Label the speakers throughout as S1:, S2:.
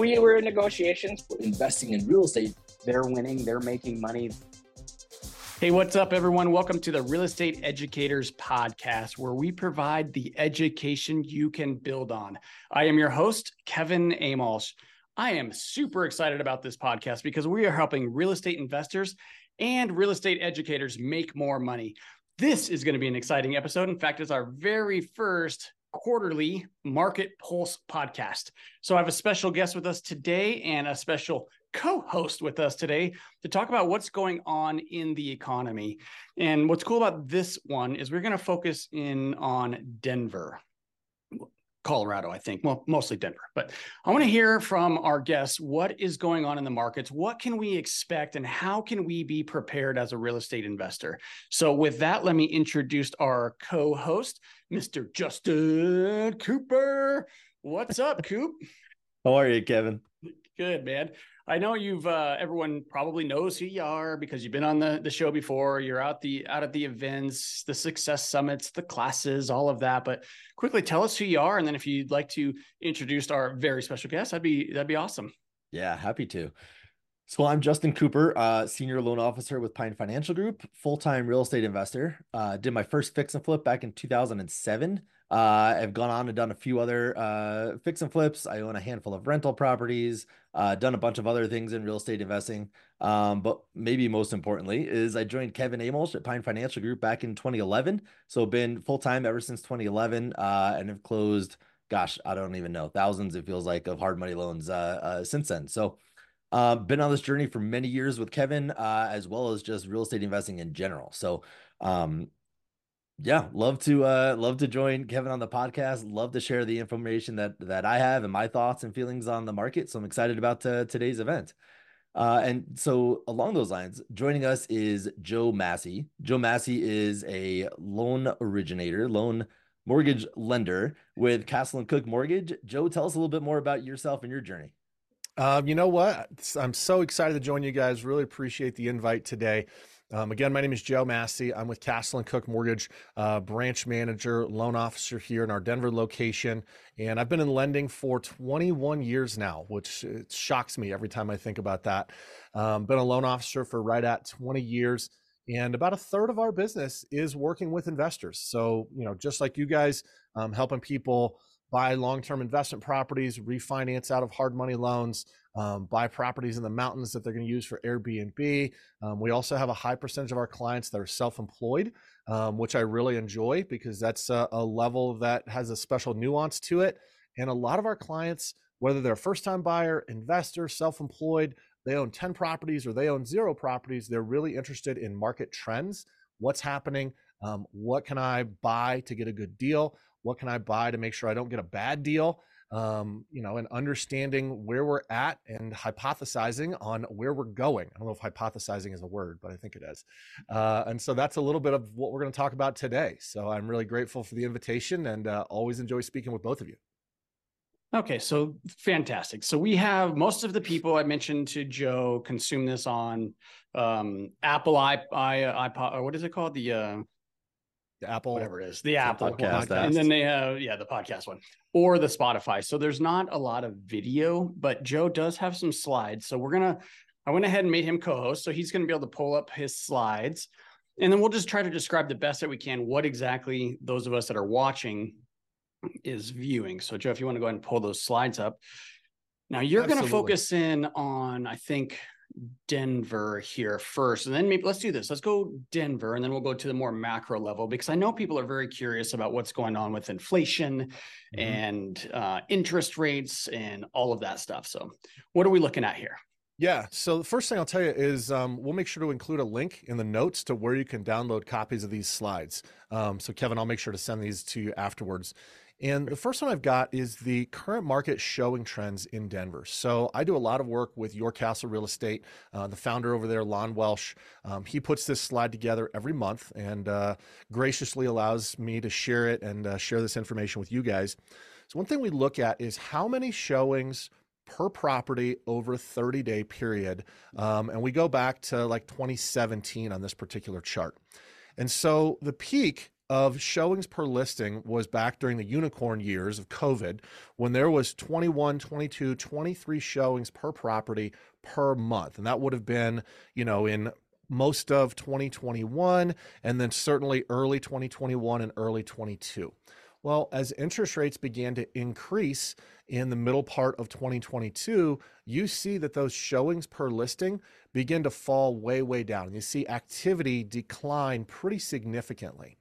S1: we were in negotiations.
S2: For investing in real estate, they're winning, they're making money.
S3: Hey, what's up, everyone? Welcome to the Real Estate Educators Podcast, where we provide the education you can build on. I am your host, Kevin Amolsch. I am super excited about this podcast because we are helping real estate investors and real estate educators make more money. This is going to be an exciting episode. In fact, it's our very first quarterly Market Pulse podcast. So I have a special guest with us today and a special co-host with us today to talk about what's going on in the economy. And what's cool about this one is we're going to focus in on Denver. Colorado, I think. Well, mostly Denver. But I want to hear from our guests what is going on in the markets, what can we expect, and how can we be prepared as a real estate investor? So, with that, let me introduce our co host, Mr. Justin Cooper. What's up, Coop?
S4: How are you, Kevin?
S3: Good, man. I know you've uh, everyone probably knows who you are because you've been on the, the show before. You're out the out at the events, the success summits, the classes, all of that. But quickly tell us who you are, and then if you'd like to introduce our very special guest, that'd be that'd be awesome.
S4: Yeah, happy to. So I'm Justin Cooper, uh, senior loan officer with Pine Financial Group, full time real estate investor. Uh, did my first fix and flip back in 2007. Uh, I've gone on and done a few other uh, fix and flips. I own a handful of rental properties, uh, done a bunch of other things in real estate investing. Um, but maybe most importantly is I joined Kevin Amolsch at Pine Financial Group back in 2011. So been full time ever since 2011 uh, and have closed, gosh, I don't even know, thousands, it feels like, of hard money loans since then. So uh, been on this journey for many years with Kevin, uh, as well as just real estate investing in general. So, um, yeah, love to uh, love to join Kevin on the podcast. Love to share the information that that I have and my thoughts and feelings on the market. So I'm excited about today's event. Uh, and so along those lines, joining us is Joe Massey. Joe Massey is a loan originator, loan mortgage lender with Castle and Cooke Mortgage. Joe, tell us a little bit more about yourself and your journey.
S5: Um, you know what? I'm so excited to join you guys. Really appreciate the invite today. Um, again, my name is Joe Massey. I'm with Castle and Cooke Mortgage, uh, branch manager, loan officer here in our Denver location, and I've been in lending for 21 years now, which shocks me every time I think about that. Um, been a loan officer for right at 20 years, and about a third of our business is working with investors. So, you know, just like you guys, um, helping people buy long-term investment properties, refinance out of hard money loans, um, buy properties in the mountains that they're going to use for Airbnb. Um, we also have a high percentage of our clients that are self-employed, um, which I really enjoy because that's a, a, level that has a special nuance to it. And a lot of our clients, whether they're a first-time buyer, investor, self-employed, they own 10 properties or they own zero properties, they're really interested in market trends. What's happening? Um, what can I buy to get a good deal? What can I buy to make sure I don't get a bad deal? Um, you know, and understanding where we're at and hypothesizing on where we're going. I don't know if hypothesizing is a word, but I think it is. Uh, and so that's a little bit of what we're going to talk about today. So I'm really grateful for the invitation and uh, always enjoy speaking with both of you.
S3: Okay, so fantastic. So we have most of the people I mentioned to Joe consume this on um, Apple i, I iPod or what is it called? The uh,
S5: Apple,
S3: whatever it is, the Apple podcast, podcast. and then they have yeah the podcast one or the Spotify. So there's not a lot of video, but Joe does have some slides. So we're gonna I went ahead and made him co-host, so he's gonna be able to pull up his slides, and then we'll just try to describe the best that we can what exactly those of us that are watching is viewing. So Joe, if you want to go ahead and pull those slides up. Now you're going to focus in on, I think, Denver here first, and then maybe let's do this. Let's go Denver, and then we'll go to the more macro level because I know people are very curious about what's going on with inflation mm-hmm. and uh, interest rates and all of that stuff. So, what are we looking at here?
S5: Yeah. So the first thing I'll tell you is um, we'll make sure to include a link in the notes to where you can download copies of these slides. Um, so Kevin, I'll make sure to send these to you afterwards. And the first one I've got is the current market showing trends in Denver. So I do a lot of work with Your Castle Real Estate. Uh, the founder over there, Lon Welsh, um, he puts this slide together every month and uh, graciously allows me to share it and uh, share this information with you guys. So one thing we look at is how many showings per property over a 30 day period. Um, and we go back to like 2017 on this particular chart. And so the peak of showings per listing was back during the unicorn years of COVID when there was 21, 22, 23 showings per property per month. And that would have been, you know, in most of 2021 and then certainly early 2021 and early 22. Well, as interest rates began to increase in the middle part of 2022, you see that those showings per listing begin to fall way, way down. And You see activity decline pretty significantly.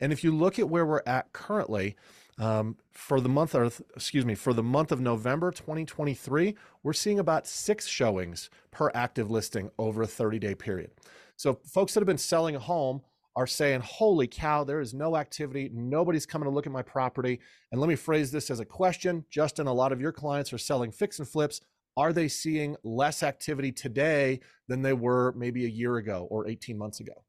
S5: And if you look at where we're at currently, um, for the month of excuse me for the month of November 2023, we're seeing about six showings per active listing over a 30 day period. So folks that have been selling a home are saying, "Holy cow, there is no activity. Nobody's coming to look at my property." And let me phrase this as a question: Justin, a lot of your clients are selling fix and flips. Are they seeing less activity today than they were maybe a year ago or 18 months ago?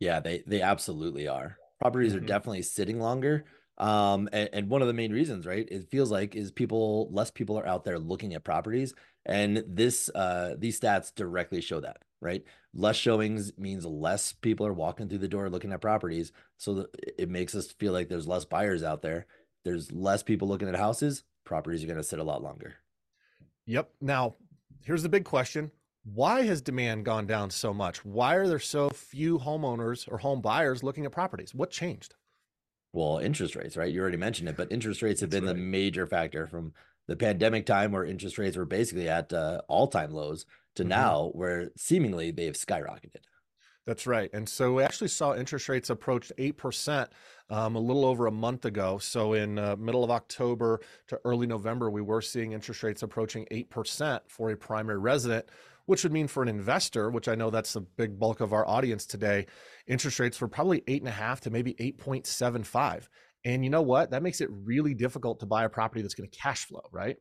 S4: Yeah, they they absolutely are. Properties mm-hmm. are definitely sitting longer. Um, and, and one of the main reasons, right, it feels like is people less people are out there looking at properties, and this uh these stats directly show that, right? Less showings means less people are walking through the door looking at properties, so it makes us feel like there's less buyers out there. There's less people looking at houses. Properties are going to sit a lot longer.
S5: Yep. Now, here's the big question why has demand gone down so much? Why are there so few homeowners or home buyers looking at properties? What changed?
S4: Well, interest rates, right? You already mentioned it, but interest rates have That's been right. the major factor from the pandemic time where interest rates were basically at uh, all-time lows to mm-hmm. now where seemingly they've skyrocketed.
S5: That's right. And so we actually saw interest rates approach 8% um, a little over a month ago. So in uh, middle of October to early November, we were seeing interest rates approaching 8% for a primary resident, which would mean for an investor, which I know that's the big bulk of our audience today, interest rates were probably eight and a half to maybe 8.75. And you know what? That makes it really difficult to buy a property that's going to cash flow, right?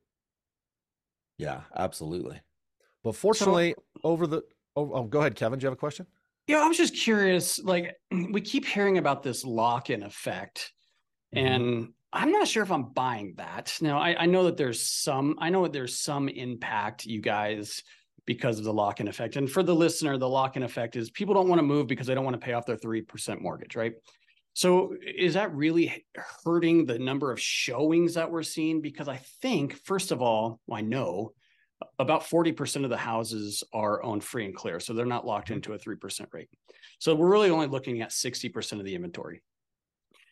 S4: Yeah, absolutely.
S5: But fortunately, so, over the oh, oh, go ahead, Kevin. Do you have a question?
S3: Yeah, I was just curious. Like, we keep hearing about this lock-in effect, mm-hmm. and I'm not sure if I'm buying that. Now, I, I know that there's some. I know that there's some impact, you guys, because of the lock-in effect. And for the listener, the lock-in effect is people don't want to move because they don't want to pay off their three percent mortgage, right? So is that really hurting the number of showings that we're seeing? Because I think, first of all, well, I know about 40% of the houses are owned free and clear. So they're not locked mm-hmm. into a 3% rate. So we're really only looking at 60% of the inventory.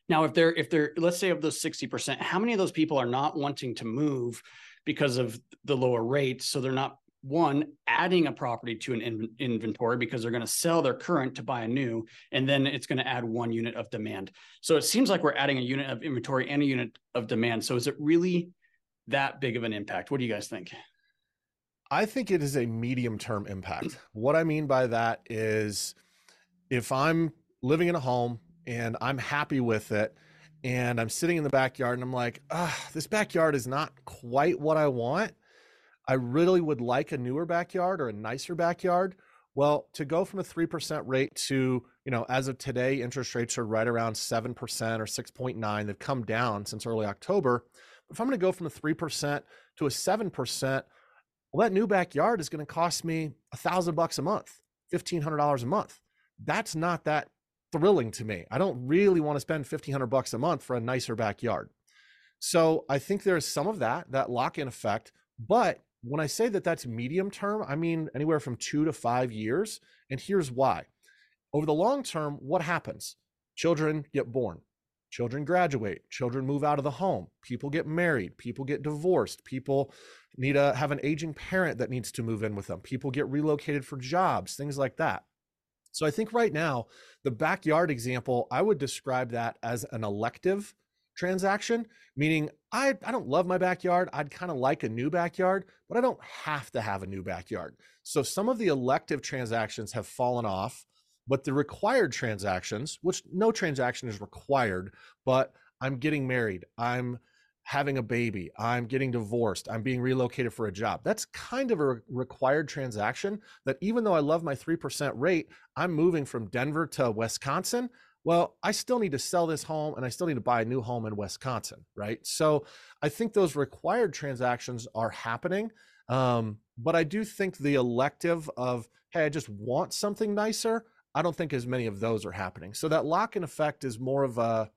S3: Now, if they're, if they're, let's say of those 60%, how many of those people are not wanting to move because of the lower rate? So they're not one adding a property to an in- inventory because they're going to sell their current to buy a new and then it's going to add one unit of demand. So it seems like we're adding a unit of inventory and a unit of demand. So is it really that big of an impact? What do you guys think?
S5: I think it is a medium term impact. What i mean by that is if i'm living in a home and i'm happy with it and i'm sitting in the backyard and i'm like ah, this backyard is not quite what i want I really would like a newer backyard or a nicer backyard. Well, to go from a 3% rate to, you know, as of today, interest rates are right around 7% or 6.9. They've come down since early October. If I'm going to go from a 3% to a 7%, well, that new backyard is going to cost me a thousand bucks a month, $1,500 a month. That's not that thrilling to me. I don't really want to spend 1500 bucks a month for a nicer backyard. So I think there's some of that, that lock-in effect, but when I say that that's medium term, I mean anywhere from two to five years. And here's why. Over the long term, what happens? Children get born, children graduate, children move out of the home, people get married, people get divorced, people need to have an aging parent that needs to move in with them, people get relocated for jobs, things like that. So I think right now, the backyard example, I would describe that as an elective transaction, meaning I, I don't love my backyard. I'd kind of like a new backyard, but I don't have to have a new backyard. So some of the elective transactions have fallen off, but the required transactions, which no transaction is required, but I'm getting married, I'm having a baby, I'm getting divorced, I'm being relocated for a job. That's kind of a required transaction that even though I love my 3% rate, I'm moving from Denver to Wisconsin well, I still need to sell this home and I still need to buy a new home in Wisconsin, right? So I think those required transactions are happening. Um, but I do think the elective of, hey, I just want something nicer, I don't think as many of those are happening. So that lock in effect is more of a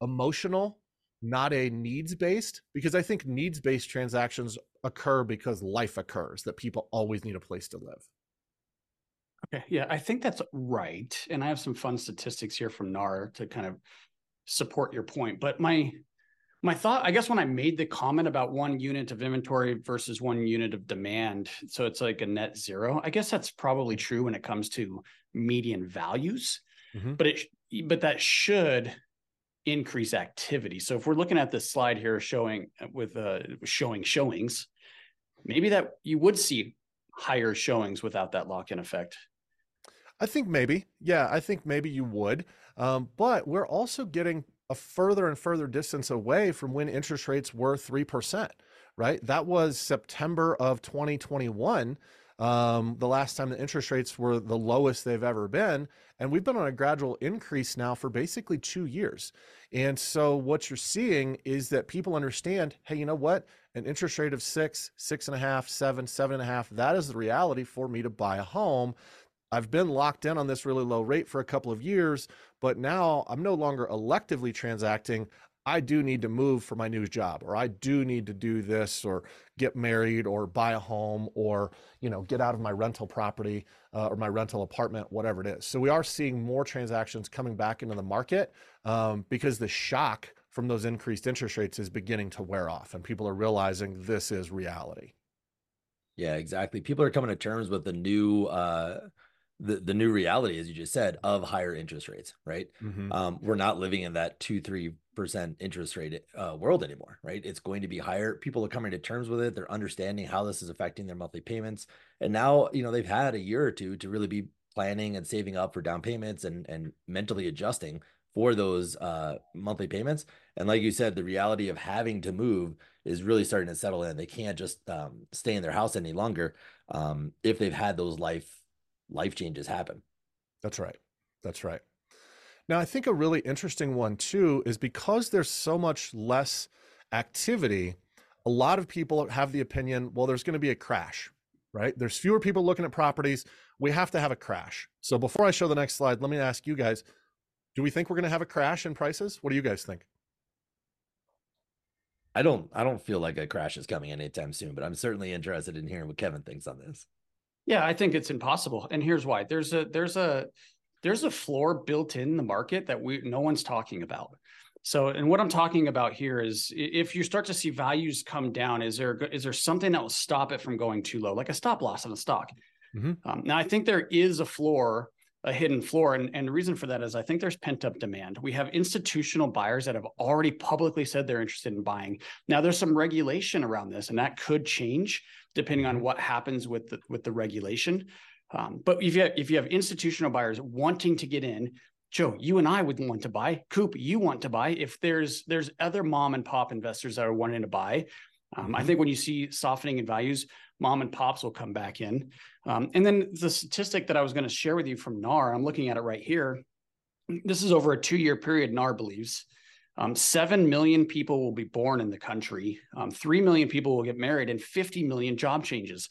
S5: emotional, not a needs based, because I think needs based transactions occur because life occurs, that people always need a place to live.
S3: Okay. Yeah, I think that's right. And I have some fun statistics here from NAR to kind of support your point. But my my thought, I guess when I made the comment about one unit of inventory versus one unit of demand, so it's like a net zero. I guess that's probably true when it comes to median values. Mm-hmm. But it but that should increase activity. So if we're looking at this slide here showing with uh showing showings, maybe that you would see higher showings without that lock-in effect.
S5: I think maybe. Yeah, I think maybe you would. Um, but we're also getting a further and further distance away from when interest rates were 3%, right? That was September of 2021, um, the last time the interest rates were the lowest they've ever been. And we've been on a gradual increase now for basically two years. And so what you're seeing is that people understand hey, you know what? An interest rate of six, six and a half, seven, seven and a half, that is the reality for me to buy a home. I've been locked in on this really low rate for a couple of years, but now I'm no longer electively transacting. I do need to move for my new job, or I do need to do this, or get married, or buy a home, or you know get out of my rental property uh, or my rental apartment, whatever it is. So we are seeing more transactions coming back into the market um, because the shock from those increased interest rates is beginning to wear off, and people are realizing this is reality.
S4: Yeah, exactly. People are coming to terms with the new uh, the, the new reality, as you just said, of higher interest rates, right? Mm-hmm. Um, we're not living in that two, three percent interest rate uh, world anymore, right? It's going to be higher. People are coming to terms with it. They're understanding how this is affecting their monthly payments. And now, you know, they've had a year or two to really be planning and saving up for down payments and and mentally adjusting for those uh, monthly payments. And like you said, the reality of having to move is really starting to settle in. They can't just um, stay in their house any longer um, if they've had those life life changes happen.
S5: That's right. That's right. Now, I think a really interesting one too is because there's so much less activity, a lot of people have the opinion, well, there's going to be a crash, right? There's fewer people looking at properties. We have to have a crash. So before I show the next slide, let me ask you guys do we think we're going to have a crash in prices? What do you guys think?
S4: I don't I don't feel like a crash is coming anytime soon, but I'm certainly interested in hearing what Kevin thinks on this.
S3: Yeah, I think it's impossible. And here's why. There's a there's a there's a floor built in the market that we no one's talking about. So, and what I'm talking about here is if you start to see values come down, is there is there something that will stop it from going too low, like a stop loss on a stock? Mm-hmm. Um, now, I think there is a floor, a hidden floor, and, and the reason for that is I think there's pent up demand. We have institutional buyers that have already publicly said they're interested in buying. Now, there's some regulation around this, and that could change depending on mm-hmm. what happens with the with the regulation. Um, but if you have, if you have institutional buyers wanting to get in, Joe, you and I would want to buy. Coop, you want to buy. If there's there's other mom and pop investors that are wanting to buy, um, I mm-hmm. think when you see softening in values, mom and pops will come back in. Um, and then the statistic that I was going to share with you from NAR, I'm looking at it right here. This is over a two year period. NAR believes um, 7 million people will be born in the country, um, 3 million people will get married, and 50 million job changes.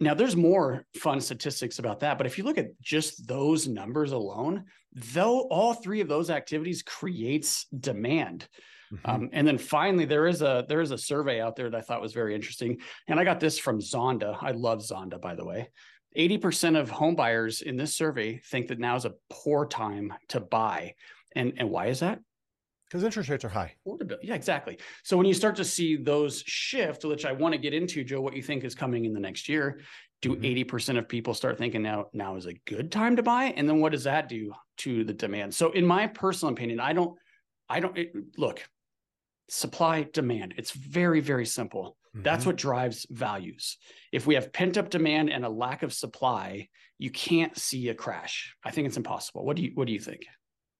S3: Now, there's more fun statistics about that, but if you look at just those numbers alone, though all three of those activities creates demand. Mm-hmm. Um, and then finally, there is a there is a survey out there that I thought was very interesting, and I got this from Zonda. I love Zonda, by the way. 80% of home buyers in this survey think that now is a poor time to buy. And, and why is that?
S5: Because interest rates are high.
S3: Yeah, exactly. So when you start to see those shift, which I want to get into, Joe, what you think is coming in the next year, do mm-hmm. 80 percent of people start thinking now now is a good time to buy? And then what does that do to the demand? So in my personal opinion, I don't, I don't it, look, supply demand. It's very very simple. Mm-hmm. That's what drives values. If we have pent up demand and a lack of supply, you can't see a crash. I think it's impossible. What do you what do you think?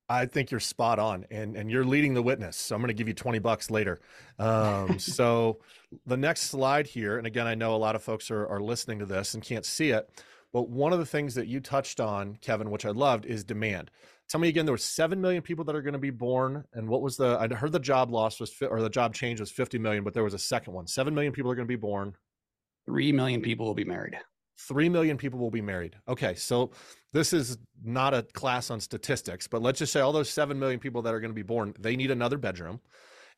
S5: I think you're spot on, and and you're leading the witness. So I'm going to give you 20 bucks later. Um, so the next slide here, and again, I know a lot of folks are are listening to this and can't see it, but one of the things that you touched on, Kevin, which I loved, is demand. Tell me again, there were seven million people that are going to be born, and what was the? I heard the job loss was or the job change was 50 million, but there was a second one. Seven million people are going to be born.
S3: Three million people will be married.
S5: 3 million people will be married. Okay, so this is not a class on statistics, but let's just say all those 7 million people that are going to be born, they need another bedroom.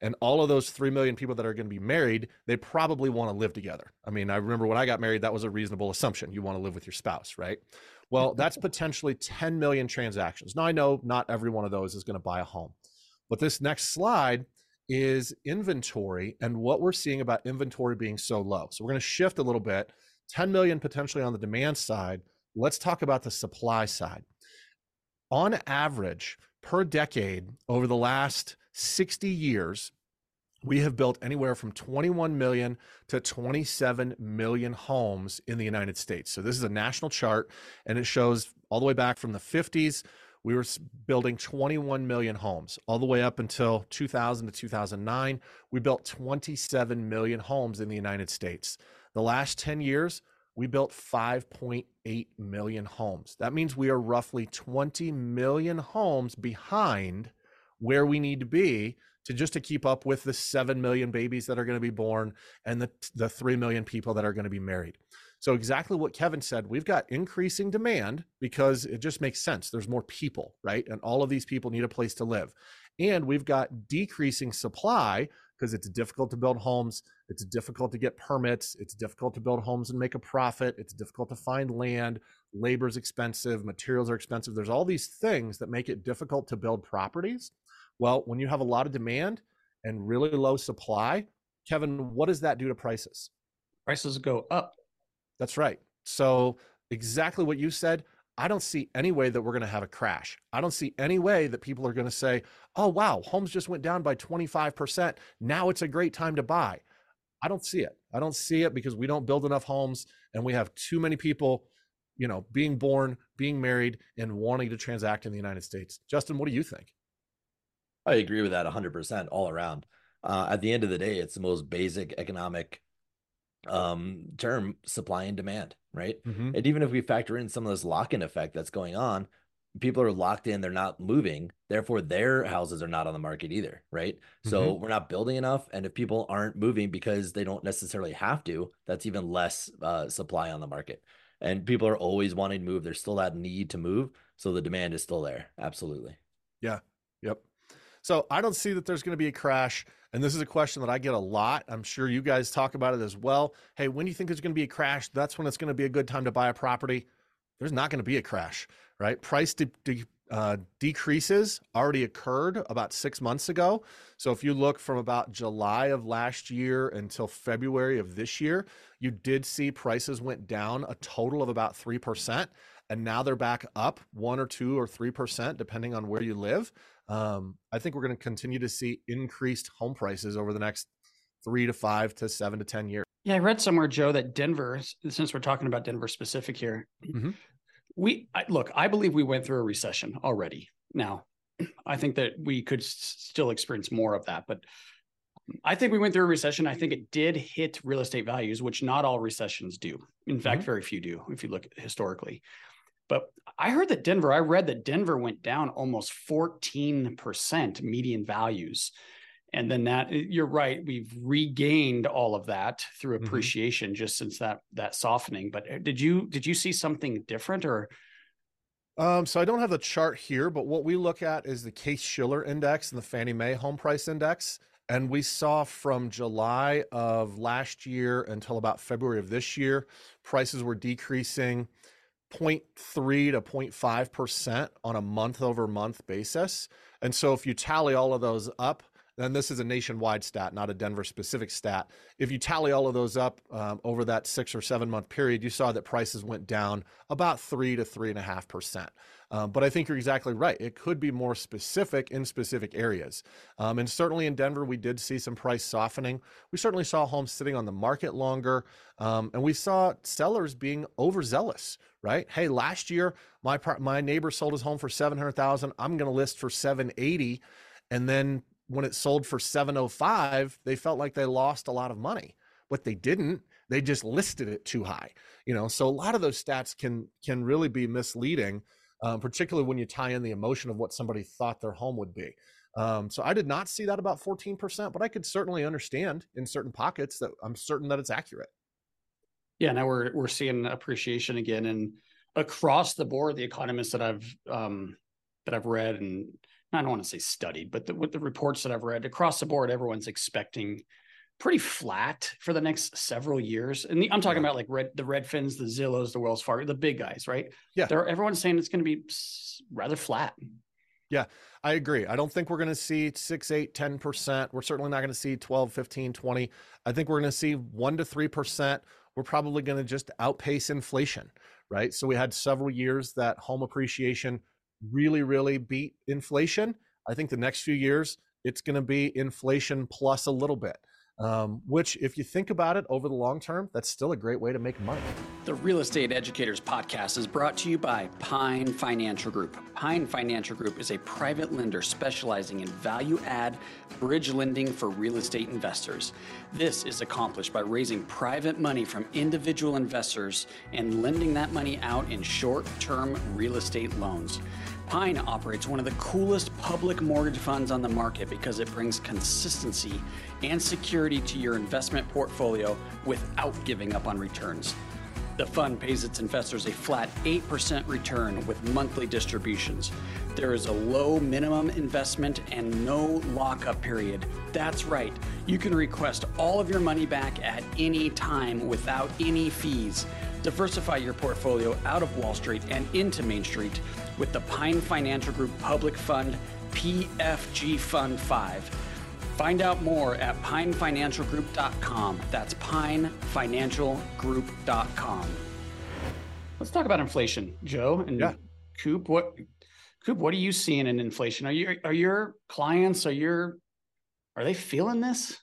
S5: And all of those 3 million people that are going to be married, they probably want to live together. I mean, I remember when I got married, that was a reasonable assumption. You want to live with your spouse, right? Well, that's potentially 10 million transactions. Now, I know not every one of those is going to buy a home, but this next slide is inventory and what we're seeing about inventory being so low. So we're going to shift a little bit 10 million potentially on the demand side. Let's talk about the supply side. On average, per decade over the last 60 years, we have built anywhere from 21 million to 27 million homes in the United States. So this is a national chart and it shows all the way back from the 50s we were building 21 million homes all the way up until 2000 to 2009 we built 27 million homes in the United States. The last 10 years, we built 5.8 million homes. That means we are roughly 20 million homes behind where we need to be to just to keep up with the 7 million babies that are going to be born and the, the 3 million people that are going to be married. So exactly what Kevin said, we've got increasing demand because it just makes sense. There's more people, right? And all of these people need a place to live. And we've got decreasing supply because it's difficult to build homes. It's difficult to get permits. It's difficult to build homes and make a profit. It's difficult to find land. Labor is expensive. Materials are expensive. There's all these things that make it difficult to build properties. Well, when you have a lot of demand and really low supply, Kevin, what does that do to prices?
S3: Prices go up.
S5: That's right. So, exactly what you said. I don't see any way that we're going to have a crash. I don't see any way that people are going to say, oh, wow, homes just went down by 25%. Now it's a great time to buy. I don't see it. I don't see it because we don't build enough homes and we have too many people, you know, being born, being married, and wanting to transact in the United States. Justin, what do you think?
S4: I agree with that 100% all around. Uh, at the end of the day, it's the most basic economic um term supply and demand right mm-hmm. and even if we factor in some of this lock-in effect that's going on people are locked in they're not moving therefore their houses are not on the market either right mm-hmm. so we're not building enough and if people aren't moving because they don't necessarily have to that's even less uh, supply on the market and people are always wanting to move there's still that need to move so the demand is still there absolutely
S5: yeah yep so i don't see that there's going to be a crash and this is a question that I get a lot. I'm sure you guys talk about it as well. Hey, when do you think there's going to be a crash? That's when it's going to be a good time to buy a property. There's not going to be a crash, right? Price de- de- uh, decreases already occurred about six months ago. So if you look from about July of last year until February of this year, you did see prices went down a total of about 3%. And now they're back up one or two or 3%, depending on where you live um, I think we're going to continue to see increased home prices over the next three to five to seven to 10 years.
S3: Yeah, I read somewhere, Joe, that Denver, since we're talking about Denver specific here, mm-hmm. we I, look, I believe we went through a recession already. Now, I think that we could s- still experience more of that, but I think we went through a recession. I think it did hit real estate values, which not all recessions do. In fact, mm-hmm. very few do if you look historically. But I heard that Denver, I read that Denver went down almost 14% median values. And then that you're right, we've regained all of that through mm-hmm. appreciation mm-hmm. just since that that softening. But uh, did you did you see something different or
S5: um, so I don't have the chart here, but what we look at is the Case Shiller index and the Fannie Mae home price index. And we saw from July of last year until about February of this year, prices were decreasing 0.3 to 0.5% on a month over month basis. And so if you tally all of those up, and this is a nationwide stat, not a Denver specific stat. If you tally all of those up um, over that six or seven month period, you saw that prices went down about three to three and a half percent. Um, but I think you're exactly right. It could be more specific in specific areas. Um, and certainly in Denver, we did see some price softening. We certainly saw homes sitting on the market longer. Um, and we saw sellers being overzealous, right? Hey, last year, my, my neighbor sold his home for 700,000. I'm going to list for 780. And then when it sold for 705, they felt like they lost a lot of money, but they didn't. They just listed it too high. You know, so a lot of those stats can can really be misleading um, particularly when you tie in the emotion of what somebody thought their home would be. Um, so I did not see that about 14%, but I could certainly understand in certain pockets that I'm certain that it's accurate.
S3: Yeah, now we're we're seeing appreciation again, and across the board, the economists that I've um, that I've read and I don't want to say studied, but the, with the reports that I've read across the board, everyone's expecting pretty flat for the next several years. And the, I'm talking about like red, the Redfins, the Zillows, the Wells Fargo, the big guys, right?
S5: Yeah.
S3: They're, everyone's saying it's going to be rather flat.
S5: Yeah, I agree. I don't think we're going to see 6, 8, 10%. We're certainly not going to see 12, 15, 20. I think we're going to see 1 to 3%. We're probably going to just outpace inflation, right? So we had several years that home appreciation really, really beat inflation. I think the next few years, it's going to be inflation plus a little bit um, which, if you think about it over the long term, that's still a great way to make money.
S3: The Real Estate Educators Podcast is brought to you by Pine Financial Group. Pine Financial Group is a private lender specializing in value add bridge lending for real estate investors. This is accomplished by raising private money from individual investors and lending that money out in short term real estate loans. Pine operates one of the coolest public mortgage funds on the market because it brings consistency and security to your investment portfolio without giving up on returns. The fund pays its investors a flat 8% return with monthly distributions. There is a low minimum investment and no lockup period. That's right, you can request all of your money back at any time without any fees. Diversify your portfolio out of Wall Street and into Main Street with the Pine Financial Group Public Fund PFG Fund 5. Find out more at pinefinancialgroup.com. That's pinefinancialgroup.com. Let's talk about inflation, Joe and
S5: yeah.
S3: Coop. What Coop, what are you seeing in inflation? Are you are your clients are your are they feeling this?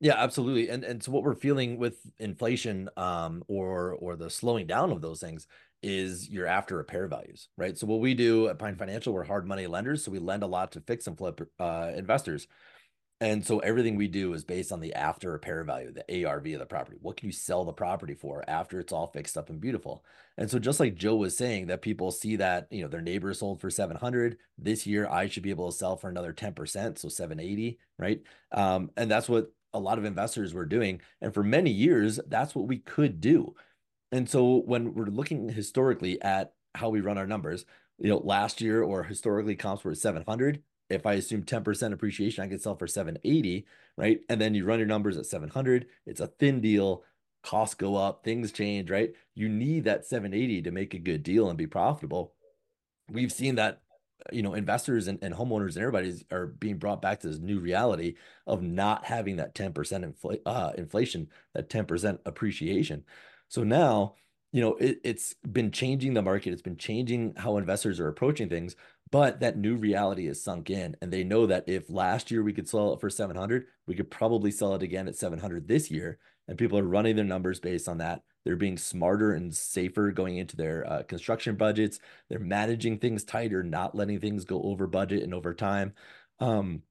S4: Yeah, absolutely. And and so what we're feeling with inflation um or or the slowing down of those things is your after repair values, right? So what we do at Pine Financial, we're hard money lenders, so we lend a lot to fix and flip uh, investors. And so everything we do is based on the after repair value, the ARV of the property. What can you sell the property for after it's all fixed up and beautiful? And so just like Joe was saying that people see that, you know, their neighbor sold for 700 this year, I should be able to sell for another 10%, so 780, right? Um, and that's what a lot of investors were doing. And for many years, that's what we could do. And so when we're looking historically at how we run our numbers, you know, last year or historically comps were at 700. If I assume 10% appreciation, I could sell for 780, right? And then you run your numbers at 700. It's a thin deal. Costs go up, things change, right? You need that 780 to make a good deal and be profitable. We've seen that you know investors and, and homeowners and everybody are being brought back to this new reality of not having that 10% infl- uh, inflation that 10% appreciation so now you know it, it's been changing the market it's been changing how investors are approaching things but that new reality is sunk in and they know that if last year we could sell it for 700 we could probably sell it again at 700 this year and people are running their numbers based on that they're being smarter and safer going into their uh, construction budgets. They're managing things tighter, not letting things go over budget and over time. Um,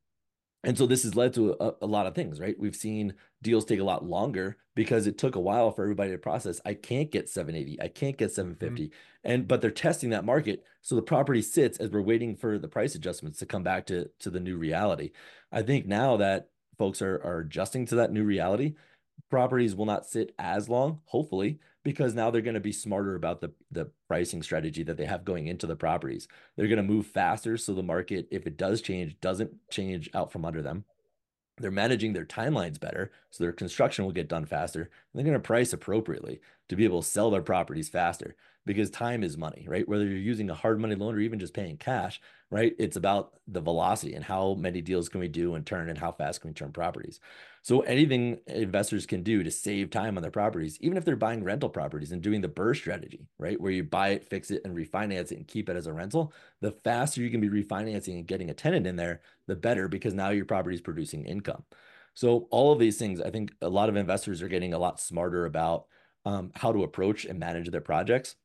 S4: and so this has led to a, a, lot of things, right? We've seen deals take a lot longer because it took a while for everybody to process. I can't get 780, I can't get 750. Mm-hmm. And but they're testing that market. So the property sits as we're waiting for the price adjustments to come back to, to the new reality. I think now that folks are, are adjusting to that new reality, properties will not sit as long, hopefully, because now they're going to be smarter about the, the pricing strategy that they have going into the properties. They're going to move faster so the market, if it does change, doesn't change out from under them. They're managing their timelines better, so their construction will get done faster. And they're going to price appropriately to be able to sell their properties faster because time is money, right? Whether you're using a hard money loan or even just paying cash, right? It's about the velocity and how many deals can we do and turn and how fast can we turn properties. So anything investors can do to save time on their properties, even if they're buying rental properties and doing the BRRRR strategy, right? Where you buy it, fix it, and refinance it and keep it as a rental, the faster you can be refinancing and getting a tenant in there, the better because now your property is producing income. So all of these things, I think a lot of investors are getting a lot smarter about um, how to approach and manage their projects.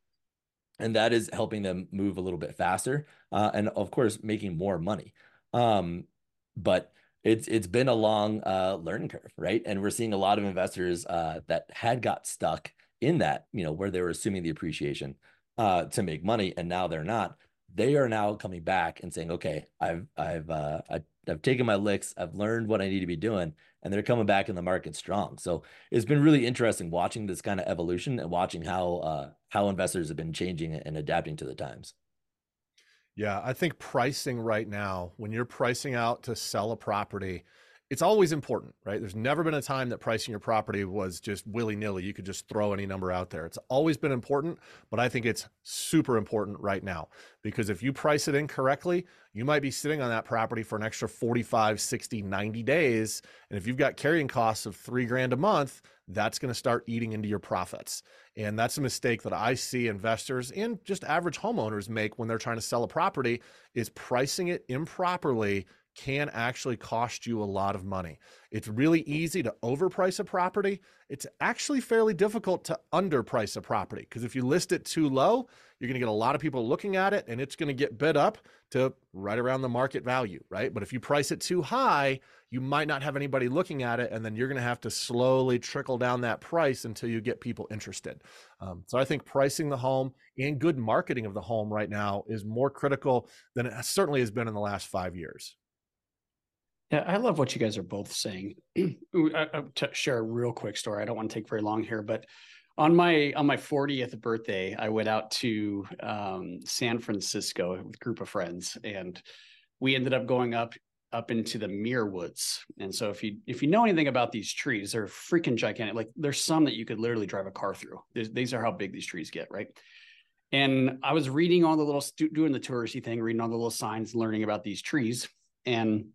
S4: And that is helping them move a little bit faster. Uh, and of course, making more money. Um, but it's it's been a long uh, learning curve, right? And we're seeing a lot of investors uh, that had got stuck in that, you know, where they were assuming the appreciation uh, to make money, and now they're not. They are now coming back and saying, "Okay, I've I've uh, I I've taken my licks. I've learned what I need to be doing, and they're coming back in the market strong. So it's been really interesting watching this kind of evolution and watching how uh, how investors have been changing and adapting to the times.
S5: Yeah, I think pricing right now, when you're pricing out to sell a property, it's always important, right? There's never been a time that pricing your property was just willy nilly. You could just throw any number out there. It's always been important, but I think it's super important right now because if you price it incorrectly, you might be sitting on that property for an extra 45, 60, 90 days. And if you've got carrying costs of three grand a month, that's going to start eating into your profits. And that's a mistake that I see investors and just average homeowners make when they're trying to sell a property is pricing it improperly can actually cost you a lot of money. It's really easy to overprice a property. It's actually fairly difficult to underprice a property because if you list it too low, you're going to get a lot of people looking at it and it's going to get bid up to right around the market value, right? But if you price it too high, you might not have anybody looking at it and then you're going to have to slowly trickle down that price until you get people interested. Um, so I think pricing the home and good marketing of the home right now is more critical than it certainly has been in the last five years.
S3: Yeah, I love what you guys are both saying. to share a real quick story. I don't want to take very long here, but on my on my 40th birthday, I went out to um, San Francisco with a group of friends, and we ended up going up up into the Muir Woods. And so, if you if you know anything about these trees, they're freaking gigantic. Like there's some that you could literally drive a car through. There's, these are how big these trees get, right? And I was reading all the little doing the touristy thing, reading all the little signs, learning about these trees, and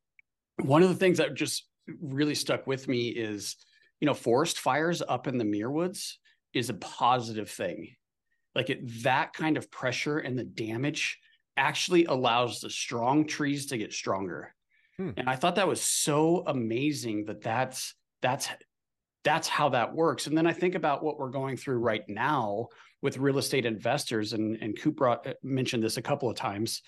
S3: one of the things that just really stuck with me is, you know, forest fires up in the Muir Woods is a positive thing. Like it, that kind of pressure and the damage actually allows the strong trees to get stronger. Hmm. And I thought that was so amazing that that's that's that's how that works. And then I think about what we're going through right now with real estate investors, and and Coop brought, uh, mentioned this a couple of times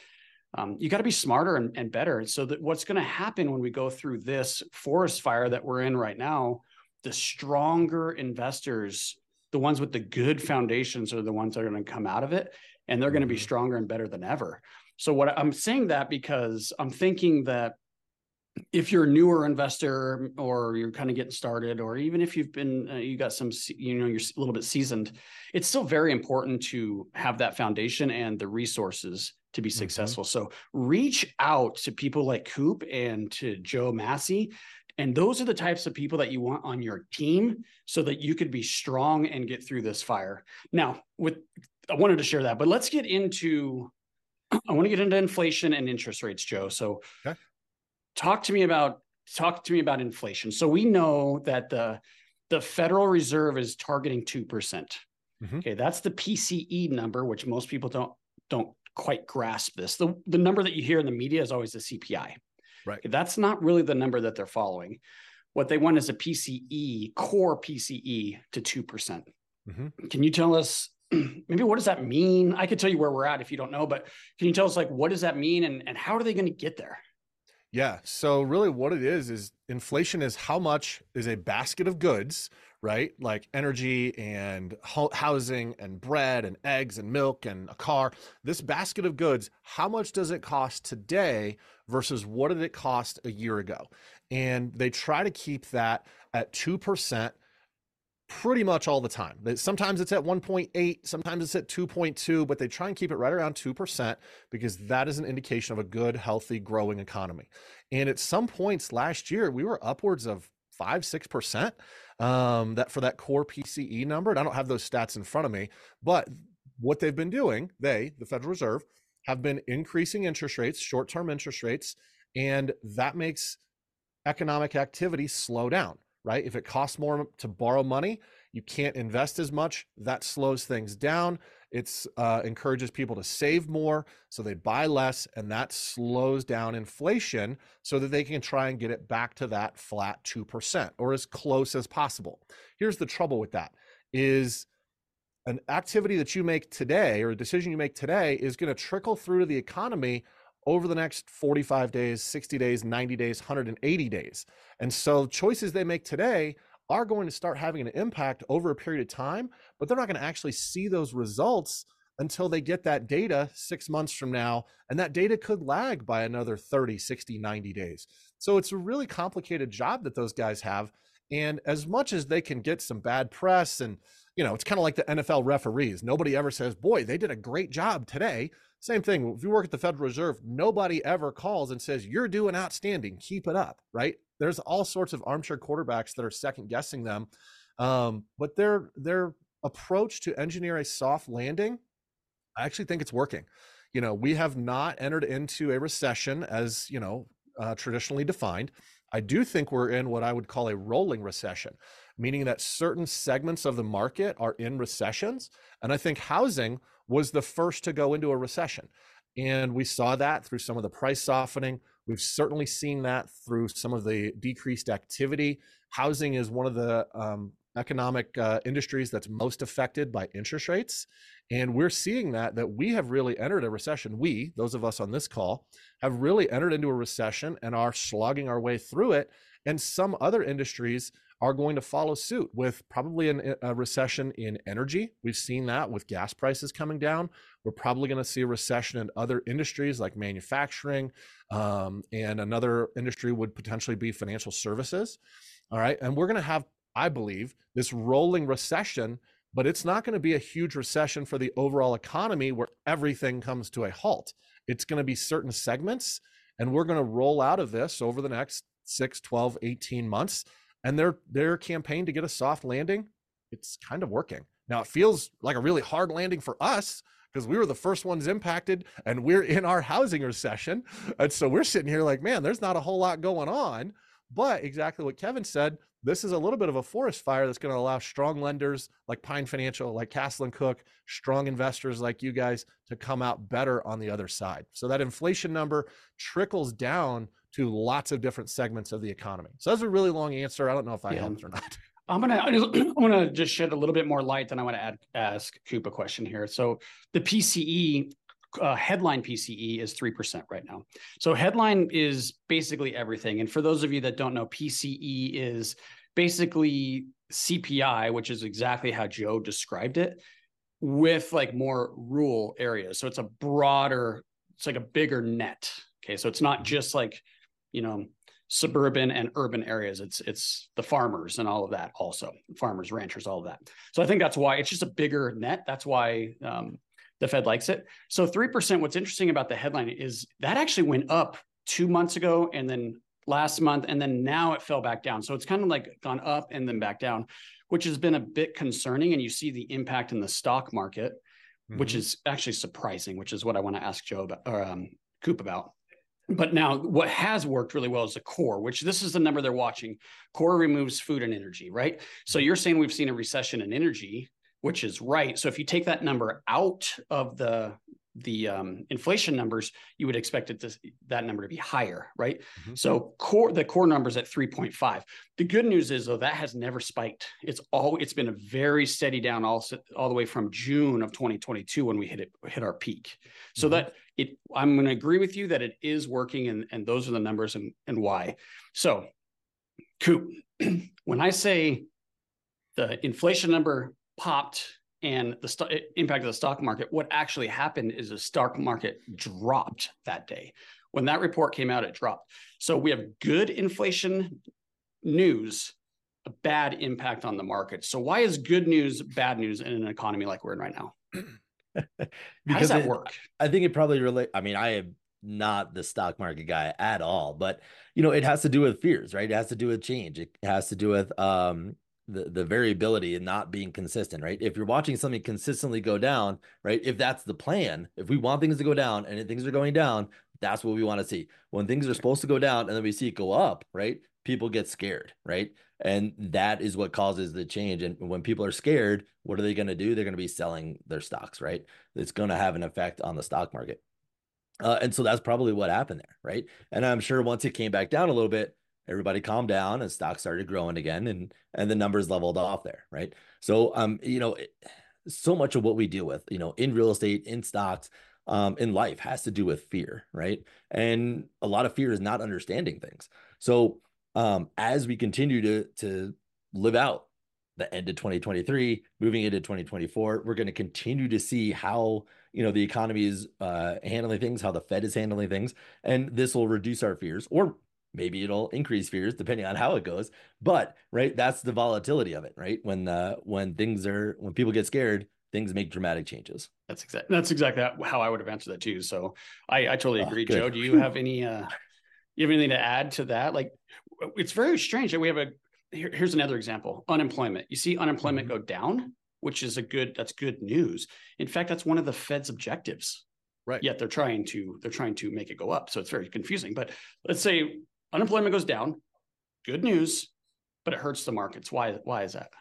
S3: um, you got to be smarter and, and better. So that what's going to happen when we go through this forest fire that we're in right now, the stronger investors, the ones with the good foundations, are the ones that are going to come out of it, and they're going to be mm-hmm. stronger and better than ever. So what I'm saying that because I'm thinking that if you're a newer investor or you're kind of getting started or even if you've been uh, you got some you know you're a little bit seasoned it's still very important to have that foundation and the resources to be mm-hmm. successful. So reach out to people like Coop and to Joe Massey. And those are the types of people that you want on your team so that you could be strong and get through this fire. Now, with I wanted to share that, but let's get into I want to get into inflation and interest rates, Joe. So okay. Talk to me about talk to me about inflation. So we know that the the Federal Reserve is targeting 2%. Mm-hmm. Okay, that's the PCE number, which most people don't don't quite grasp this. The, the number that you hear in the media is always the CPI.
S5: Right.
S3: That's not really the number that they're following. What they want is a PCE, core PCE to 2%. percent mm hmm Can you tell us maybe what does that mean? I could tell you where we're at if you don't know, but can you tell us like what does that mean and, and how are they going to get there?
S5: Yeah. So really what it is is inflation is how much is a basket of goods, right? Like energy and ho- housing and bread and eggs and milk and a car. This basket of goods, how much does it cost today versus what did it cost a year ago? And they try to keep that at 2% pretty much all the time. Sometimes it's at 1.8, sometimes it's at 2.2, but they try and keep it right around 2% because that is an indication of a good, healthy, growing economy. And at some points last year, we were upwards of five, six percent um, that for that core PCE number. And I don't have those stats in front of me, but what they've been doing, they, the Federal Reserve, have been increasing interest rates, short term interest rates, and that makes economic activity slow down, right? If it costs more to borrow money, you can't invest as much. That slows things down. It uh, encourages people to save more, so they buy less, and that slows down inflation so that they can try and get it back to that flat 2% or as close as possible. Here's the trouble with that is an activity that you make today or a decision you make today is going to trickle through to the economy over the next 45 days, 60 days, 90 days, 180 days. And so choices they make today are going to start having an impact over a period of time, but they're not going to actually see those results until they get that data six months from now. And that data could lag by another 30, 60, 90 days. So it's a really complicated job that those guys have. And as much as they can get some bad press and you know, it's kind of like the NFL referees. Nobody ever says, boy, they did a great job today. Same thing. If you work at the Federal Reserve, nobody ever calls and says, you're doing outstanding. Keep it up, right? There's all sorts of armchair quarterbacks that are second guessing them. Um, but their their approach to engineer a soft landing, I actually think it's working. You know, we have not entered into a recession as, you know, uh, traditionally defined. I do think we're in what I would call a rolling recession meaning that certain segments of the market are in recessions. And I think housing was the first to go into a recession. And we saw that through some of the price softening. We've certainly seen that through some of the decreased activity. Housing is one of the um, economic uh, industries that's most affected by interest rates. And we're seeing that that we have really entered a recession. We, those of us on this call, have really entered into a recession and are slogging our way through it. And some other industries are going to follow suit with probably an, a recession in energy. We've seen that with gas prices coming down. We're probably going to see a recession in other industries like manufacturing, um, and another industry would potentially be financial services. All right. And we're going to have, I believe, this rolling recession, but it's not going to be a huge recession for the overall economy where everything comes to a halt. It's going to be certain segments, and we're going to roll out of this over the next 6, 12, 18 months and their their campaign to get a soft landing, it's kind of working. Now it feels like a really hard landing for us because we were the first ones impacted and we're in our housing recession. And so we're sitting here like, man, there's not a whole lot going on. But exactly what Kevin said, this is a little bit of a forest fire that's going to allow strong lenders like Pine Financial, like Castle and Cooke, strong investors like you guys to come out better on the other side. So that inflation number trickles down to lots of different segments of the economy. So that's a really long answer. I don't know if I yeah. helped or not.
S3: I'm gonna I'm gonna just shed a little bit more light, and I want to add ask Coop a question here. So the PCE uh, headline PCE is three percent right now. So headline is basically everything. And for those of you that don't know, PCE is basically CPI, which is exactly how Joe described it, with like more rural areas. So it's a broader, it's like a bigger net. Okay, so it's not just like you know suburban and urban areas it's it's the farmers and all of that also farmers ranchers all of that so i think that's why it's just a bigger net that's why um, the fed likes it so 3% what's interesting about the headline is that actually went up two months ago and then last month and then now it fell back down so it's kind of like gone up and then back down which has been a bit concerning and you see the impact in the stock market mm-hmm. which is actually surprising which is what i want to ask joe about or um, coop about but now what has worked really well is the core, which this is the number they're watching. Core removes food and energy, right? So you're saying we've seen a recession in energy, which is right. So if you take that number out of the the um, inflation numbers, you would expect it to, that number to be higher, right? Mm-hmm. So core the core numbers at 3.5. The good news is though that has never spiked. It's all it's been a very steady down all all the way from June of 2022 when we hit it hit our peak. So mm-hmm. that it I'm going to agree with you that it is working and and those are the numbers and and why. So Coop, when I say the inflation number popped and the st- impact of the stock market, what actually happened is the stock market dropped that day. When that report came out, it dropped. So we have good inflation news, a bad impact on the market. So why is good news bad news in an economy like we're in right now? How does that
S4: it,
S3: work?
S4: I think it probably relate. I mean, I am not the stock market guy at all, but you know, it has to do with fears, right? It has to do with change. It has to do with um the the variability and not being consistent, right? If you're watching something consistently go down, right? If that's the plan, if we want things to go down and things are going down, that's what we want to see. When things are supposed to go down and then we see it go up, right? People get scared, right? And that is what causes the change. And when people are scared, what are they going to do? They're going to be selling their stocks, right? It's going to have an effect on the stock market. Uh, and so that's probably what happened there, right? And I'm sure once it came back down a little bit, everybody calmed down and stocks started growing again and and the numbers leveled off there right so um you know so much of what we deal with you know in real estate in stocks um in life has to do with fear right and a lot of fear is not understanding things so um as we continue to to live out the end of 2023, moving into 2024. We're going to continue to see how you know the economy is uh, handling things, how the Fed is handling things, and this will reduce our fears, or maybe it'll increase fears depending on how it goes. But right, that's the volatility of it, right? When uh, when things are when people get scared, things make dramatic changes.
S3: That's exactly that's exactly how I would have answered that too. So I, I totally oh, agree, oh, Joe. Do you have any uh, you have anything to add to that? Like, it's very strange that we have a. Here, here's another example: unemployment. You see unemployment mm-hmm. go down, which is a good. That's good news. In fact, that's one of the Fed's objectives.
S5: Right.
S3: Yet they're trying to they're trying to make it go up. So it's very confusing. But let's say unemployment goes down. Good news, but it hurts the markets. Why? Why is that?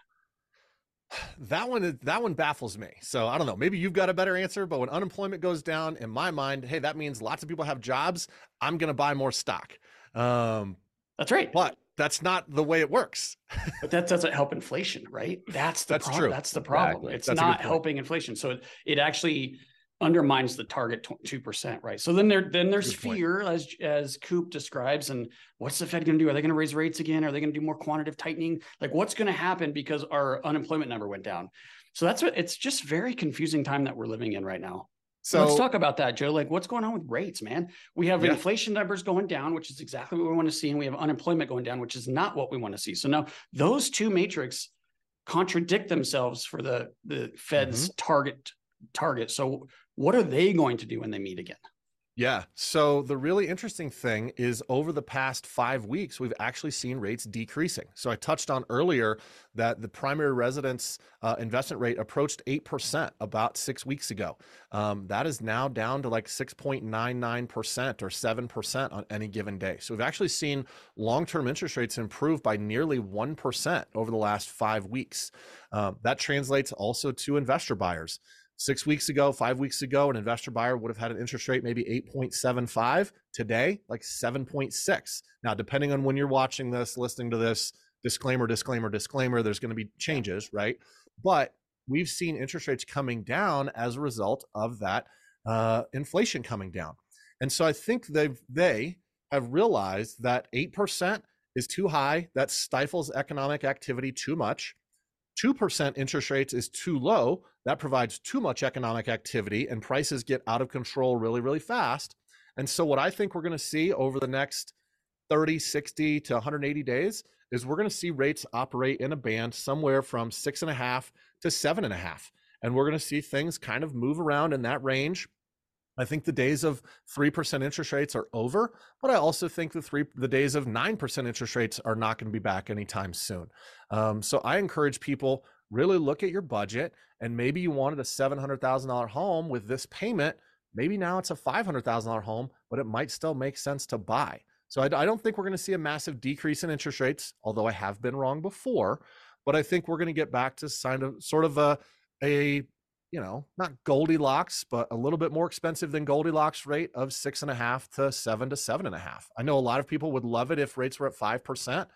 S5: that one that one baffles me. So I don't know. Maybe you've got a better answer. But when unemployment goes down, in my mind, hey, that means lots of people have jobs. I'm going to buy more stock. Um,
S3: that's right.
S5: But that's not the way it works.
S3: but that doesn't help inflation, right? That's the
S5: that's
S3: problem.
S5: true.
S3: That's the problem. Exactly. It's that's not helping inflation. So it, it actually undermines the target two percent, right? So then there then there's fear, as as Coop describes, and what's the Fed going to do? Are they going to raise rates again? Are they going to do more quantitative tightening? Like what's going to happen because our unemployment number went down? So that's what it's just very confusing time that we're living in right now. So let's talk about that, Joe. Like, what's going on with rates, man? We have yeah. inflation numbers going down, which is exactly what we want to see, and we have unemployment going down, which is not what we want to see. So now those two matrix contradict themselves for the the Fed's mm-hmm. target target. So what are they going to do when they meet again?
S5: Yeah. So the really interesting thing is over the past five weeks, we've actually seen rates decreasing. So I touched on earlier that the primary residence uh, investment rate approached 8% about six weeks ago. Um, that is now down to like 6.99% or 7% on any given day. So we've actually seen long term interest rates improve by nearly 1% over the last five weeks. Um, that translates also to investor buyers. Six weeks ago, five weeks ago, an investor buyer would have had an interest rate maybe 8.75. Today, like 7.6. Now, depending on when you're watching this, listening to this, disclaimer, disclaimer, disclaimer, there's going to be changes, right? But we've seen interest rates coming down as a result of that uh, inflation coming down. And so I think they've they have realized that 8% is too high. That stifles economic activity too much. 2% interest rates is too low. That provides too much economic activity and prices get out of control really, really fast. And so, what I think we're going to see over the next 30, 60 to 180 days is we're going to see rates operate in a band somewhere from six and a half to seven and a half. And we're going to see things kind of move around in that range I think the days of 3% interest rates are over, but I also think the three the days of 9% interest rates are not going to be back anytime soon. Um, so I encourage people really look at your budget and maybe you wanted a $700,000 home with this payment, maybe now it's a $500,000 home, but it might still make sense to buy. So I, I don't think we're going to see a massive decrease in interest rates, although I have been wrong before, but I think we're going to get back to of sort of a a you know, not Goldilocks, but a little bit more expensive than Goldilocks rate of six and a half to seven to seven and a half. I know a lot of people would love it if rates were at 5%.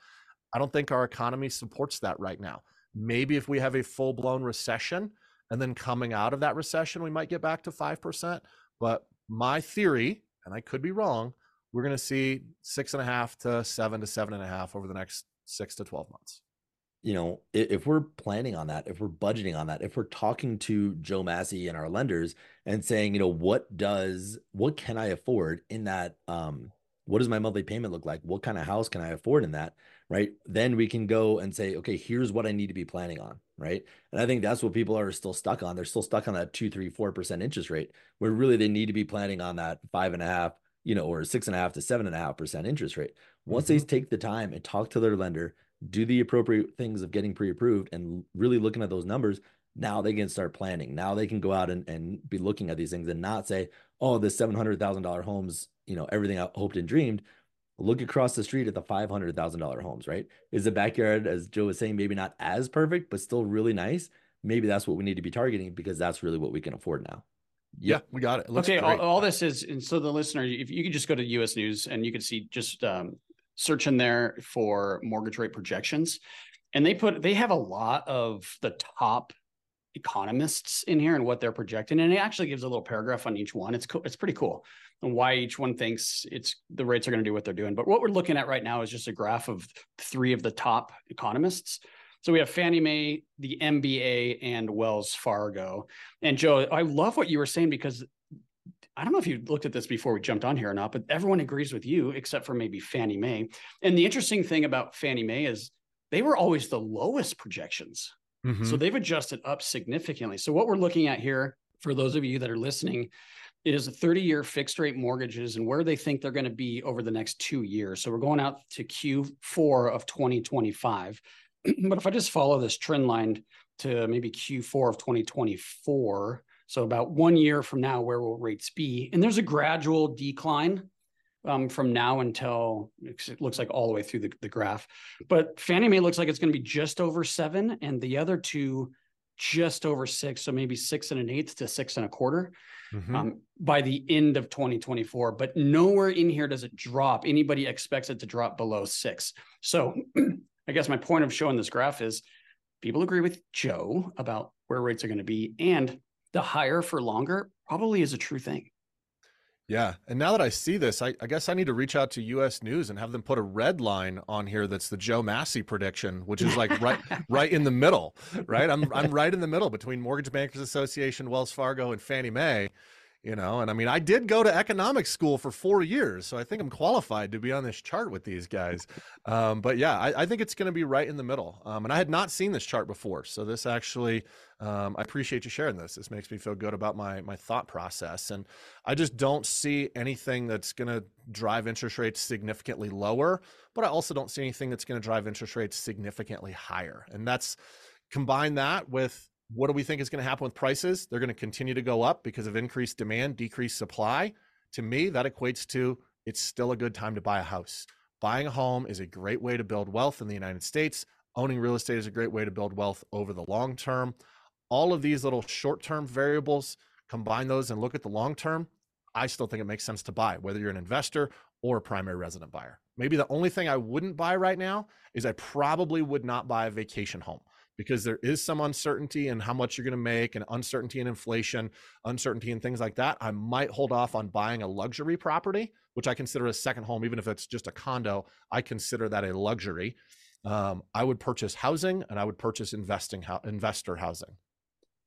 S5: I don't think our economy supports that right now. Maybe if we have a full blown recession and then coming out of that recession, we might get back to 5%. But my theory, and I could be wrong, we're going to see six and a half to seven to seven and a half over the next six to 12 months
S4: you know, if, we're planning on that, if we're budgeting on that, if we're talking to Joe Massey and our lenders and saying, you know, what does what can I afford in that um what does my monthly payment look like? What kind of house can I afford in that? Right. Then we can go and say, okay, here's what I need to be planning on. Right. And I think that's what people are still stuck on. They're still stuck on that two, three, four percent interest rate, where really they need to be planning on that five and a half, you know, or six and a half to seven and a half percent interest rate. Once mm-hmm. they take the time and talk to their lender, do the appropriate things of getting pre-approved and really looking at those numbers now they can start planning now they can go out and, and be looking at these things and not say oh this $700000 homes you know everything i hoped and dreamed look across the street at the $500000 homes right? Is the backyard as joe was saying maybe not as perfect but still really nice? Maybe that's what we need to be targeting because that's really what we can afford now.
S5: Yeah, we got it. it
S3: okay, all, all, this is, and so the listener, if you could just go to U.S. News and you can see just um, search in there for mortgage rate projections. And they put they have a lot of the top economists in here and what they're projecting and it actually gives a little paragraph on each one. It's cool it's pretty cool and why each one thinks it's the rates are going to do what they're doing but what we're looking at right now is just a graph of three of the top economists So we have Fannie Mae, the MBA, and Wells Fargo. And Joe, I love what you were saying because I don't know if you looked at this before we jumped on here or not, but everyone agrees with you except for maybe Fannie Mae. And the interesting thing about Fannie Mae is they were always the lowest projections. Mm-hmm. So they've adjusted up significantly. So what we're looking at here, for those of you that are listening, is 30 year fixed rate mortgages and where they think they're going to be over the next two years. So we're going out to Q4 of 2025. but if I just follow this trend line to maybe Q4 of 2024, so about one year from now, where will rates be? And there's a gradual decline um, from now until it looks like all the way through the, the graph. But Fannie Mae looks like it's going to be just over seven, and the other two just over six, so maybe six and an eighth to six and a quarter mm-hmm. um, by the end of 2024. But nowhere in here does it drop. Anybody expects it to drop below six. So I guess my point of showing this graph is people agree with Joe about where rates are going to be, and the higher for longer probably is a true thing.
S5: Yeah. And now that I see this, I, I, guess I need to reach out to US News and have them put a red line on here that's the Joe Massey prediction, which is like right right in the middle, right? I'm I'm right in the middle between Mortgage Bankers Association, Wells Fargo, and Fannie Mae you know? And i mean i did go to economics school for four years so i think i'm qualified to be on this chart with these guys. Um, but yeah I, I, think it's going to be right in the middle. Um, and i had not seen this chart before so this actually um, i appreciate you sharing this. This makes me feel good about my my thought process and i just don't see anything that's going to drive interest rates significantly lower but i also don't see anything that's going to drive interest rates significantly higher. And that's combine that with what do we think is going to happen with prices? They're going to continue to go up because of increased demand, decreased supply. To me, that equates to it's still a good time to buy a house. Buying a home is a great way to build wealth in the United States. Owning real estate is a great way to build wealth over the long term. All of these little short term variables, combine those and look at the long term. I still think it makes sense to buy, whether you're an investor or a primary resident buyer. Maybe the only thing I wouldn't buy right now is I probably would not buy a vacation home because there is some uncertainty in how much you're going to make and uncertainty in inflation, uncertainty in things like that. I might hold off on buying a luxury property, which I consider a second home, even if it's just a condo. I consider that a luxury. Um, I would purchase housing and I would purchase investing ho- investor housing.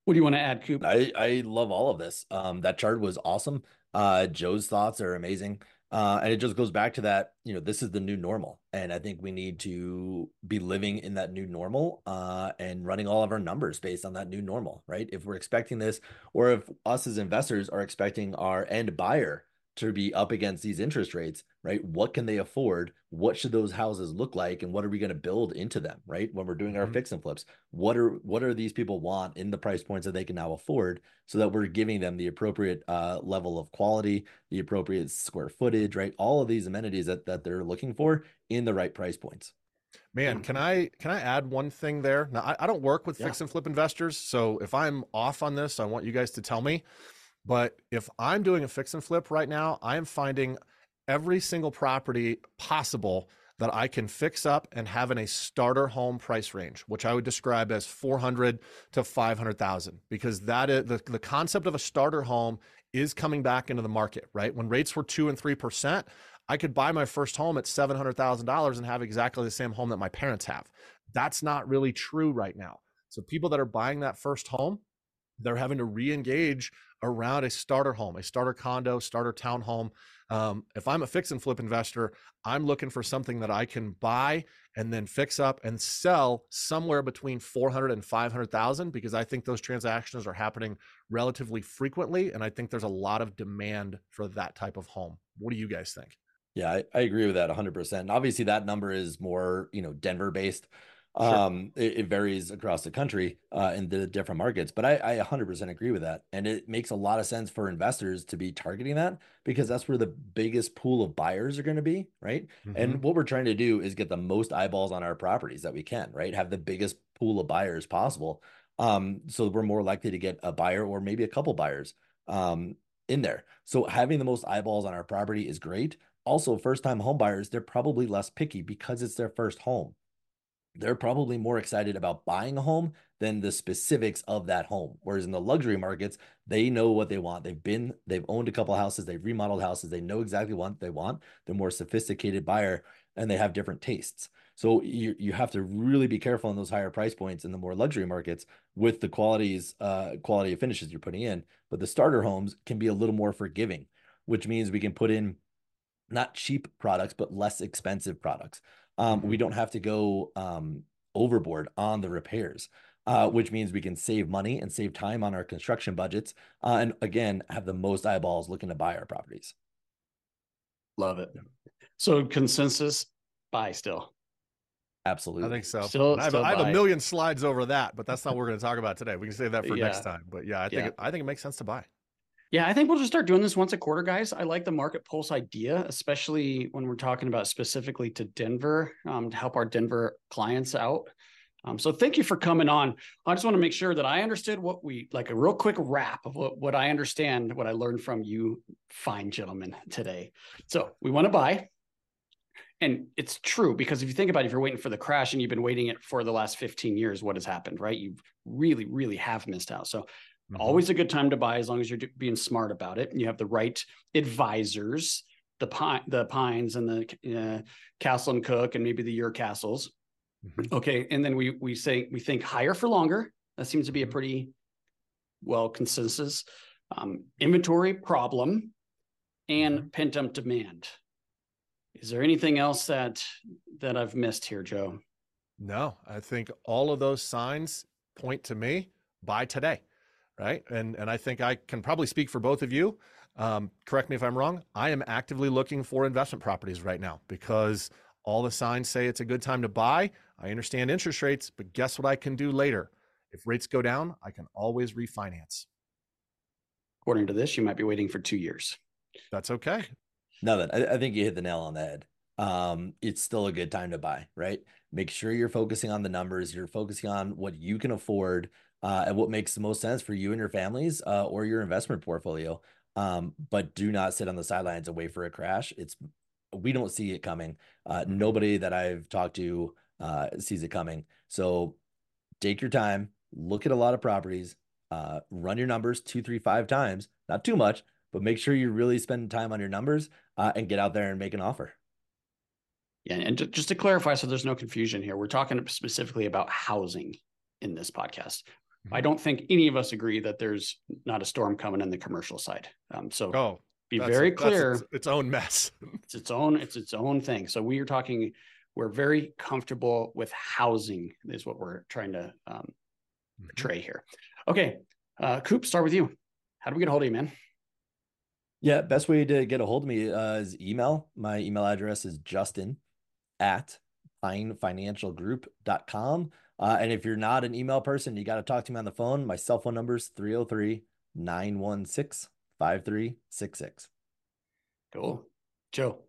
S3: What do you want to add, Coop?
S4: I, I love all of this. Um, that chart was awesome. Uh, Joe's thoughts are amazing. Uh, and it just goes back to that, you know, this is the new normal. And I think we need to be living in that new normal uh, and running all of our numbers based on that new normal, right? If we're expecting this, or if us as investors are expecting our end buyer to be up against these interest rates, right? What can they afford? What should those houses look like? And what are we going to build into them, right? When we're doing our mm-hmm. fix and flips, what are what are these people want in the price points that they can now afford so that we're giving them the appropriate uh, level of quality, the appropriate square footage, right? All of these amenities that, that they're looking for in the right price points.
S5: Man, can I can I add one thing there? Now I, I don't work with yeah. fix and flip investors, so if I'm off on this, I want you guys to tell me. But if I'm doing a fix and flip right now, I am finding every single property possible that I can fix up and have in a starter home price range, which I would describe as 400 to 500,000 because that is the, the concept of a starter home is coming back into the market, right? When rates were 2 and 3%, I could buy my first home at $700,000 and have exactly the same home that my parents have. That's not really true right now. So people that are buying that first home, they're having to re-engage around a starter home, a starter condo, starter townhome. Um, if I'm a fix and flip investor, I'm looking for something that I can buy and then fix up and sell somewhere between 400 and 500,000 because I think those transactions are happening relatively frequently. And I think there's a lot of demand for that type of home. What do you guys think?
S4: Yeah, I, I agree with that 100%. And obviously, that number is more, you know, Denver based. Sure. Um, it, it, varies across the country uh, in the different markets, but I, I 100% agree with that. And it makes a lot of sense for investors to be targeting that because that's where the biggest pool of buyers are going to be, right? Mm-hmm. And what we're trying to do is get the most eyeballs on our properties that we can, right? Have the biggest pool of buyers possible. Um, so we're more likely to get a buyer or maybe a couple buyers um, in there. So having the most eyeballs on our property is great. Also, first time home buyers, they're probably less picky because it's their first home they're probably more excited about buying a home than the specifics of that home. Whereas in the luxury markets, they know what they want. They've been, they've owned a couple houses, they've remodeled houses, they know exactly what they want. They're more sophisticated buyer and they have different tastes. So you you have to really be careful in those higher price points in the more luxury markets with the qualities uh quality of finishes you're putting in. But the starter homes can be a little more forgiving, which means we can put in not cheap products but less expensive products. Um, we don't have to go um, overboard on the repairs. Uh, which means we can save money and save time on our construction budgets. Uh, and again, have the most eyeballs looking to buy our properties.
S3: Love it. So consensus, buy still.
S4: Absolutely.
S5: I think so.
S3: Still-
S5: And I, have, I have a million slides over that, but that's not what we're going to talk about today. We can save that for
S3: Yeah.
S5: next time. But yeah, I think
S3: Yeah.
S5: It, I think it makes sense to buy.
S3: Yeah, I think we'll just start doing this once a quarter, guys. I like the market pulse idea, especially when we're talking about specifically to Denver um, to help our Denver clients out. Um, so thank you for coming on. I just want to make sure that I understood what we like a real quick wrap of what, what I understand, what I learned from you fine gentlemen today. So we want to buy. And it's true because if you think about it, if you're waiting for the crash and you've been waiting it for the last 15 years, what has happened, right? You really, really have missed out. So
S5: Mhm.
S3: always a good time to buy as long as you're being smart about it. And you have the right advisors the pine the pines and the uh, Castle and Cooke and maybe the your castles.
S5: Mhm.
S3: okay and then we we say we think higher for longer. That seems to be a
S5: Mhm.
S3: pretty well consensus. Um, inventory problem and pent up demand. Is there anything else that that i've missed here joe?
S5: No, I think all of those signs point to me. Buy today, right? And and I think I can probably speak for both of you. Um, correct me if I'm wrong. I am actively looking for investment properties right now because all the signs say it's a good time to buy. I understand interest rates, but guess what I can do later? If rates go down, I can always refinance.
S3: according to this you might be waiting for two years
S5: That's okay.
S4: No, that I, I think you hit the nail on the head. Um, it's still a good time to buy, right? Make sure you're focusing on the numbers, you're focusing on what you can afford, uh, and what makes the most sense for you and your families, uh, or your investment portfolio. Um, but do not sit on the sidelines and wait for a crash. It's we don't see it coming. Uh, nobody that I've talked to uh, sees it coming. So take your time, look at a lot of properties, uh, run your numbers two, three, five times, not too much, but make sure you really spend time on your numbers uh, and get out there and make an offer.
S3: Yeah, and just to clarify, so there's no confusion here, we're talking specifically about housing in this podcast. I
S5: Mhm.
S3: don't think any of us agree that there's not a storm coming in the commercial side. Um, so
S5: Oh,
S3: be very
S5: that's
S3: clear.
S5: its, its own mess.
S3: it's its own. It's its own thing. So we are talking. We're very comfortable with housing. Is what we're trying to um,
S5: Mhm.
S3: portray here. Okay, uh, Coop, start with you. How do we get a hold of you, man?
S4: Yeah, best way to get a hold of me uh, is email. My email address is justin at pinefinancialgroup.com. Uh, and if you're not an email person, you got to talk to me on the phone. My cell phone number is 303 916 5366.
S3: Cool, Joe.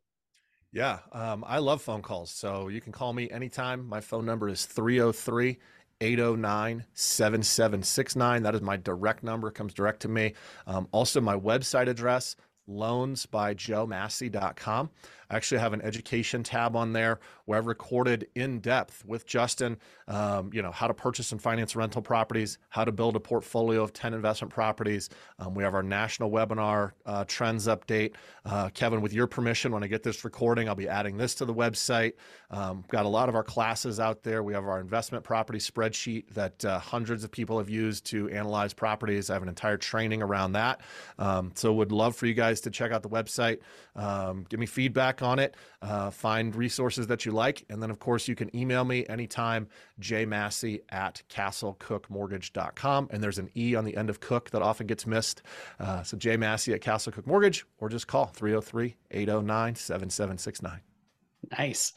S5: Yeah, um, I love phone calls. So you can call me anytime. My phone number is 303 809 7769. That is my direct number, It comes direct to me. Um, also, my website address, loansbyjoemassey.com. I actually have an education tab on there where I've recorded in depth with Justin, um, you know, how to purchase and finance rental properties, how to build a portfolio of 10 investment properties. Um, we have our national webinar uh, trends update. Uh, Kevin, with your permission, when I get this recording, I'll be adding this to the website. Um, got a lot of our classes out there. We have our investment property spreadsheet that uh, hundreds of people have used to analyze properties. I have an entire training around that. Um, so would love for you guys to check out the website, um, give me feedback on it, uh, find resources that you like. And then, of course, you can email me anytime, jmassey at castlecookemortgage.com. And there's an E on the end of cook that often gets missed. Uh, so jmassey at Castle Cooke Mortgage, or just call 303 809 7769.
S3: Nice.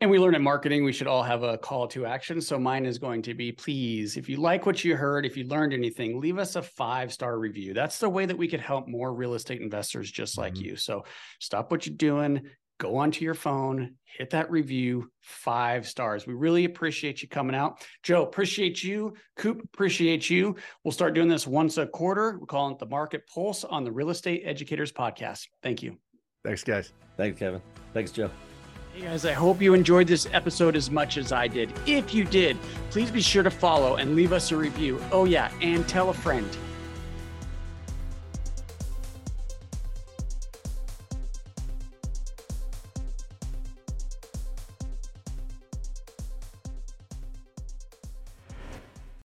S3: And we learn in marketing, we should all have a call to action. So mine is going to be please, if you like what you heard, if you learned anything, leave us a five star review. That's the way that we could help more real estate investors just like
S5: Mhm.
S3: you. So stop what you're doing, go onto your phone, hit that review, five stars. We really appreciate you coming out. Joe, appreciate you. Coop, appreciate you. We'll start doing this once a quarter. We're calling it the Market Pulse on the Real Estate Educators Podcast. Thank you.
S5: Thanks, guys.
S4: Thanks, Kevin. Thanks, Joe.
S3: Hey guys, I hope you enjoyed this episode as much as I did. If you did, please be sure to follow and leave us a review. Oh, yeah, and tell a friend.